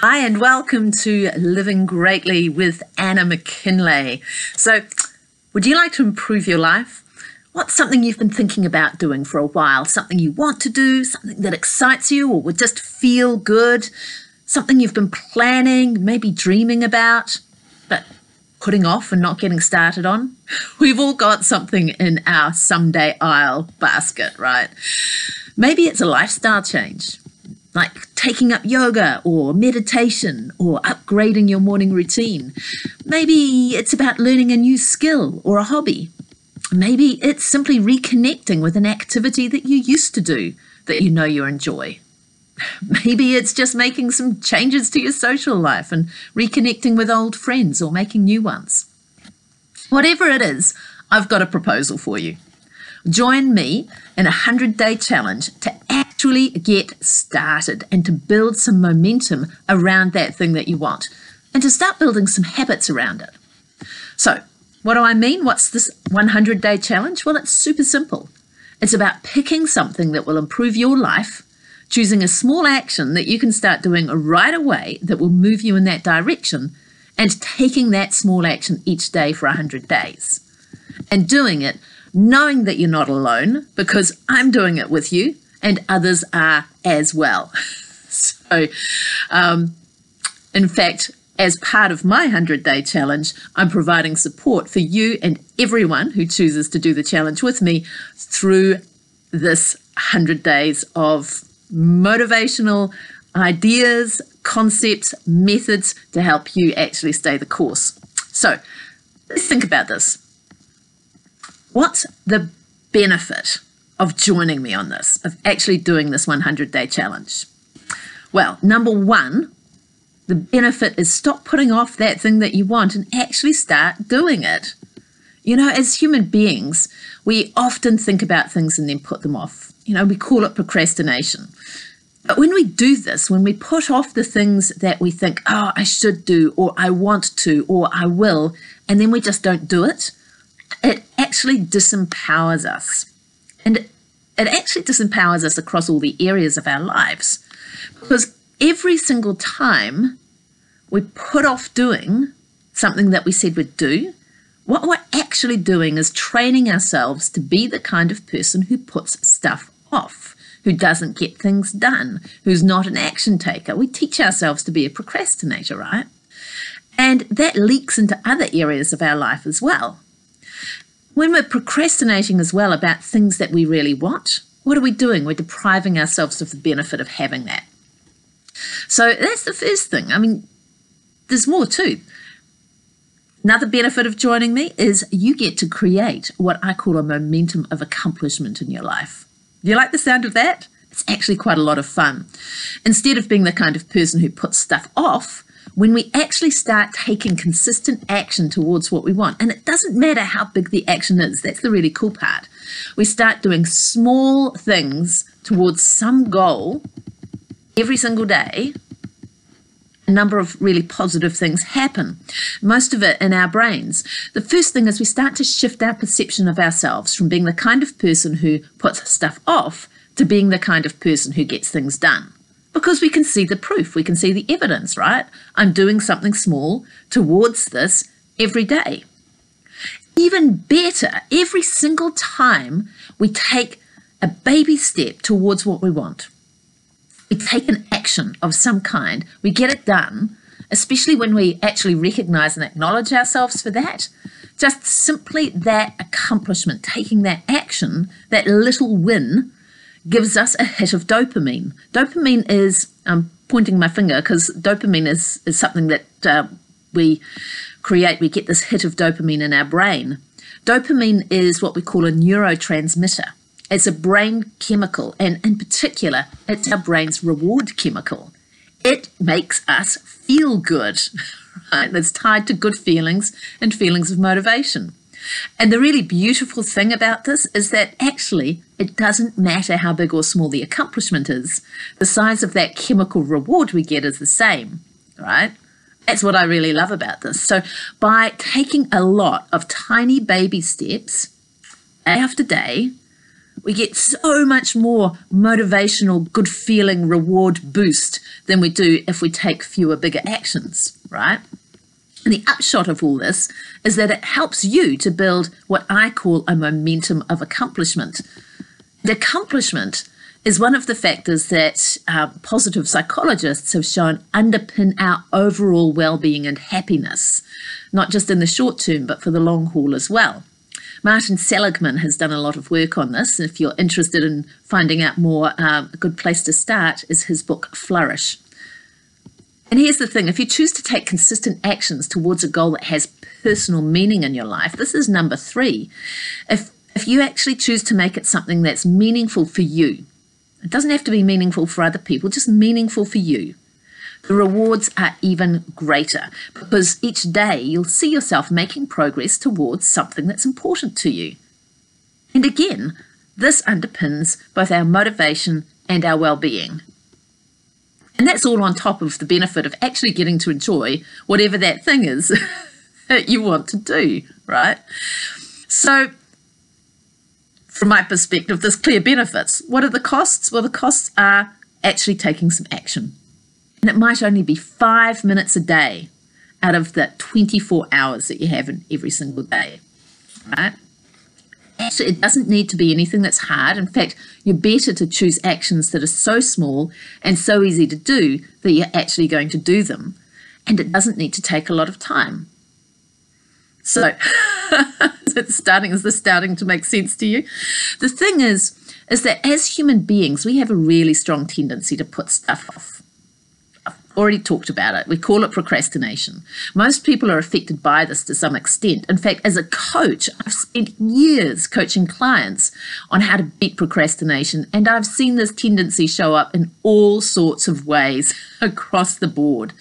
Hi, and welcome to Living Greatly with Anna McKinley. So, would you like to improve your life? What's something you've been thinking about doing for a while? Something you want to do, something that excites you or would just feel good? Something you've been planning, maybe dreaming about, but putting off and not getting started on? We've all got something in our someday I'll basket, right? Maybe it's a lifestyle change like taking up yoga or meditation or upgrading your morning routine. Maybe it's about learning a new skill or a hobby. Maybe it's simply reconnecting with an activity that you used to do that you know you enjoy. Maybe it's just making some changes to your social life and reconnecting with old friends or making new ones. Whatever it is, I've got a proposal for you. Join me in a 100 day challenge to actually get started and to build some momentum around that thing that you want and to start building some habits around it. So, what do I mean? What's this 100 day challenge? Well, it's super simple. It's about picking something that will improve your life, choosing a small action that you can start doing right away that will move you in that direction, and taking that small action each day for 100 days. And doing it knowing that you're not alone because I'm doing it with you and others are as well. so, um, in fact, as part of my 100 day challenge, I'm providing support for you and everyone who chooses to do the challenge with me through this 100 days of motivational ideas, concepts, methods to help you actually stay the course. So, let's think about this. What's the benefit of joining me on this, of actually doing this 100 day challenge? Well, number one, the benefit is stop putting off that thing that you want and actually start doing it. You know, as human beings, we often think about things and then put them off. You know, we call it procrastination. But when we do this, when we put off the things that we think, oh, I should do, or I want to, or I will, and then we just don't do it, it actually disempowers us. And it actually disempowers us across all the areas of our lives. Because every single time we put off doing something that we said we'd do, what we're actually doing is training ourselves to be the kind of person who puts stuff off, who doesn't get things done, who's not an action taker. We teach ourselves to be a procrastinator, right? And that leaks into other areas of our life as well. When we're procrastinating as well about things that we really want, what are we doing? We're depriving ourselves of the benefit of having that. So that's the first thing. I mean, there's more too. Another benefit of joining me is you get to create what I call a momentum of accomplishment in your life. Do you like the sound of that? It's actually quite a lot of fun. Instead of being the kind of person who puts stuff off, when we actually start taking consistent action towards what we want, and it doesn't matter how big the action is, that's the really cool part. We start doing small things towards some goal every single day. A number of really positive things happen, most of it in our brains. The first thing is we start to shift our perception of ourselves from being the kind of person who puts stuff off to being the kind of person who gets things done because we can see the proof, we can see the evidence, right? I'm doing something small towards this every day. Even better, every single time we take a baby step towards what we want, we take an action of some kind, we get it done, especially when we actually recognize and acknowledge ourselves for that. Just simply that accomplishment, taking that action, that little win, gives us a hit of dopamine. Dopamine is, I'm pointing my finger because dopamine is, is something that uh, we create. We get this hit of dopamine in our brain. Dopamine is what we call a neurotransmitter. It's a brain chemical, and in particular, it's our brain's reward chemical. It makes us feel good, right? It's tied to good feelings and feelings of motivation. And the really beautiful thing about this is that actually it doesn't matter how big or small the accomplishment is, the size of that chemical reward we get is the same, right? That's what I really love about this. So, by taking a lot of tiny baby steps day after day, we get so much more motivational, good feeling reward boost than we do if we take fewer, bigger actions, right? And the upshot of all this is that it helps you to build what I call a momentum of accomplishment. The accomplishment is one of the factors that uh, positive psychologists have shown underpin our overall well-being and happiness, not just in the short term, but for the long haul as well. Martin Seligman has done a lot of work on this. And if you're interested in finding out more, uh, a good place to start is his book Flourish. And here's the thing if you choose to take consistent actions towards a goal that has personal meaning in your life, this is number three. If, if you actually choose to make it something that's meaningful for you, it doesn't have to be meaningful for other people, just meaningful for you. The rewards are even greater because each day you'll see yourself making progress towards something that's important to you. And again, this underpins both our motivation and our well-being. And that's all on top of the benefit of actually getting to enjoy whatever that thing is that you want to do, right? So from my perspective, there's clear benefits. What are the costs? Well, the costs are actually taking some action. And it might only be five minutes a day out of the 24 hours that you have in every single day, right? Actually, it doesn't need to be anything that's hard. In fact, you're better to choose actions that are so small and so easy to do that you're actually going to do them. And it doesn't need to take a lot of time. So, is it starting? Is this starting to make sense to you? The thing is, is that as human beings, we have a really strong tendency to put stuff off already talked about it. We call it procrastination. Most people are affected by this to some extent. In fact, as a coach, I've spent years coaching clients on how to beat procrastination, and I've seen this tendency show up in all sorts of ways across the board.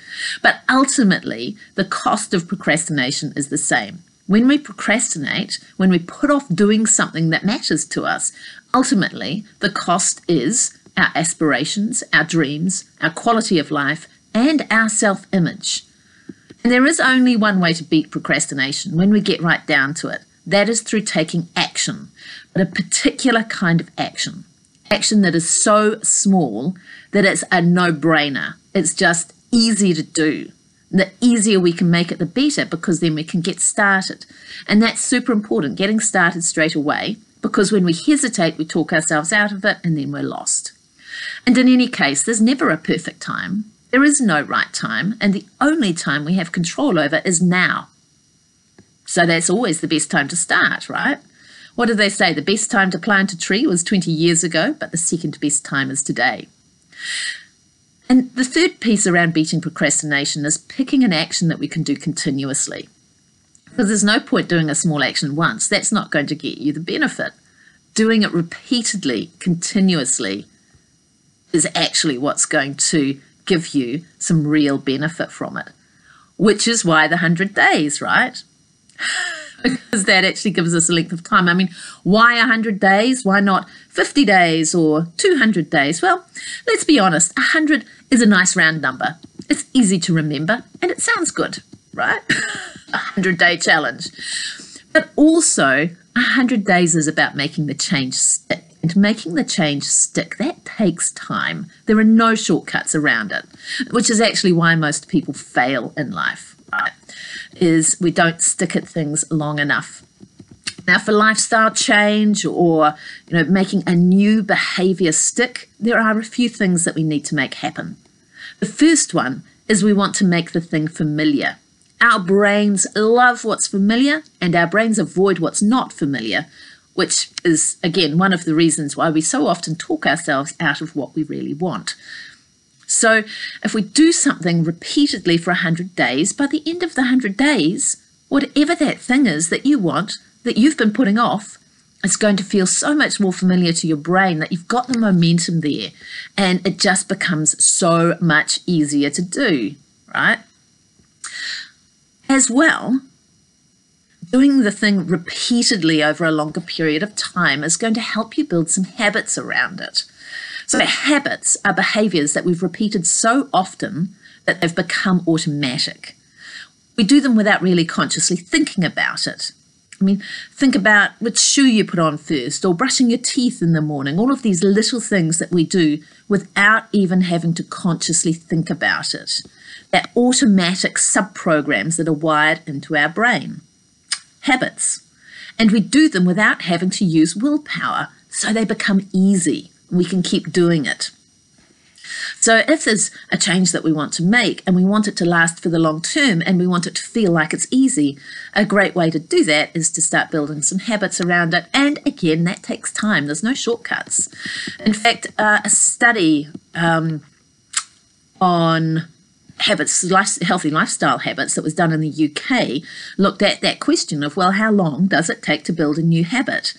But ultimately, the cost of procrastination is the same. When we procrastinate, when we put off doing something that matters to us, ultimately the cost is our aspirations, our dreams, our quality of life, and our self image. And there is only one way to beat procrastination when we get right down to it that is through taking action, but a particular kind of action. Action that is so small that it's a no brainer. It's just easy to do. The easier we can make it, the better, because then we can get started. And that's super important, getting started straight away, because when we hesitate, we talk ourselves out of it and then we're lost. And in any case, there's never a perfect time. There is no right time, and the only time we have control over is now. So that's always the best time to start, right? What do they say? The best time to plant a tree was 20 years ago, but the second best time is today. And the third piece around beating procrastination is picking an action that we can do continuously. Because there's no point doing a small action once, that's not going to get you the benefit. Doing it repeatedly, continuously, is actually what's going to give you some real benefit from it, which is why the 100 days, right? because that actually gives us a length of time. I mean, why 100 days? Why not 50 days or 200 days? Well, let's be honest, 100 is a nice round number. It's easy to remember and it sounds good, right? a 100 day challenge. But also, 100 days is about making the change stick and making the change stick, that takes time. There are no shortcuts around it, which is actually why most people fail in life, right? Is we don't stick at things long enough. Now, for lifestyle change or you know making a new behavior stick, there are a few things that we need to make happen. The first one is we want to make the thing familiar. Our brains love what's familiar and our brains avoid what's not familiar, which is, again, one of the reasons why we so often talk ourselves out of what we really want. So, if we do something repeatedly for 100 days, by the end of the 100 days, whatever that thing is that you want, that you've been putting off, it's going to feel so much more familiar to your brain that you've got the momentum there and it just becomes so much easier to do, right? As well, doing the thing repeatedly over a longer period of time is going to help you build some habits around it. So, habits are behaviors that we've repeated so often that they've become automatic. We do them without really consciously thinking about it. I mean, think about which shoe you put on first, or brushing your teeth in the morning, all of these little things that we do without even having to consciously think about it. They're automatic sub programs that are wired into our brain. Habits. And we do them without having to use willpower, so they become easy. We can keep doing it. So, if there's a change that we want to make and we want it to last for the long term and we want it to feel like it's easy, a great way to do that is to start building some habits around it. And again, that takes time, there's no shortcuts. In fact, uh, a study um, on habits, life, healthy lifestyle habits that was done in the UK looked at that question of, well, how long does it take to build a new habit?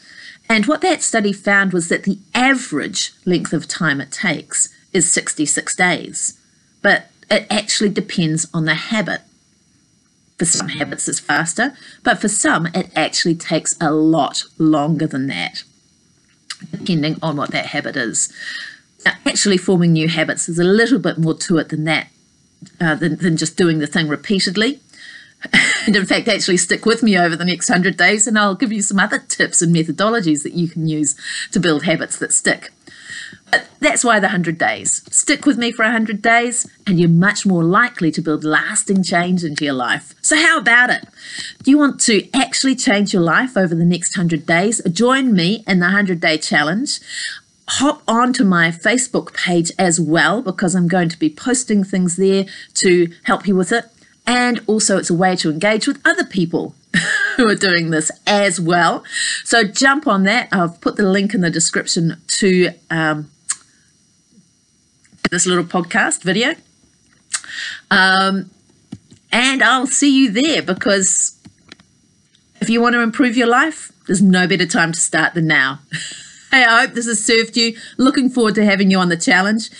And what that study found was that the average length of time it takes is 66 days, but it actually depends on the habit. For some habits, it's faster, but for some, it actually takes a lot longer than that, depending on what that habit is. Now, actually, forming new habits is a little bit more to it than that, uh, than, than just doing the thing repeatedly. and in fact, actually stick with me over the next 100 days, and I'll give you some other tips and methodologies that you can use to build habits that stick. But that's why the 100 days. Stick with me for 100 days, and you're much more likely to build lasting change into your life. So, how about it? Do you want to actually change your life over the next 100 days? Join me in the 100 Day Challenge hop onto my Facebook page as well because I'm going to be posting things there to help you with it. And also, it's a way to engage with other people who are doing this as well. So, jump on that. I've put the link in the description to um, this little podcast video. Um, and I'll see you there because if you want to improve your life, there's no better time to start than now. hey, I hope this has served you. Looking forward to having you on the challenge.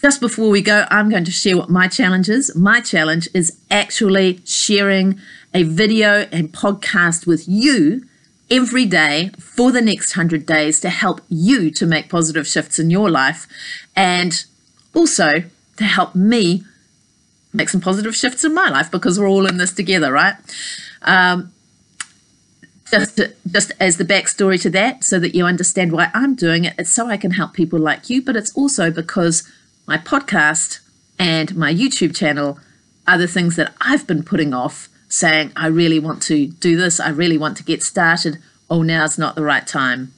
Just before we go, I'm going to share what my challenge is. My challenge is actually sharing a video and podcast with you every day for the next 100 days to help you to make positive shifts in your life and also to help me make some positive shifts in my life because we're all in this together, right? Um, just, just as the backstory to that, so that you understand why I'm doing it, it's so I can help people like you, but it's also because my podcast and my YouTube channel are the things that I've been putting off, saying, I really want to do this, I really want to get started. Oh, now's not the right time.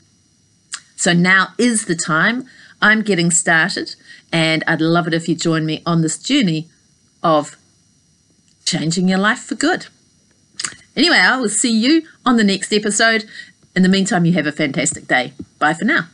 So now is the time. I'm getting started, and I'd love it if you join me on this journey of changing your life for good. Anyway, I will see you on the next episode. In the meantime, you have a fantastic day. Bye for now.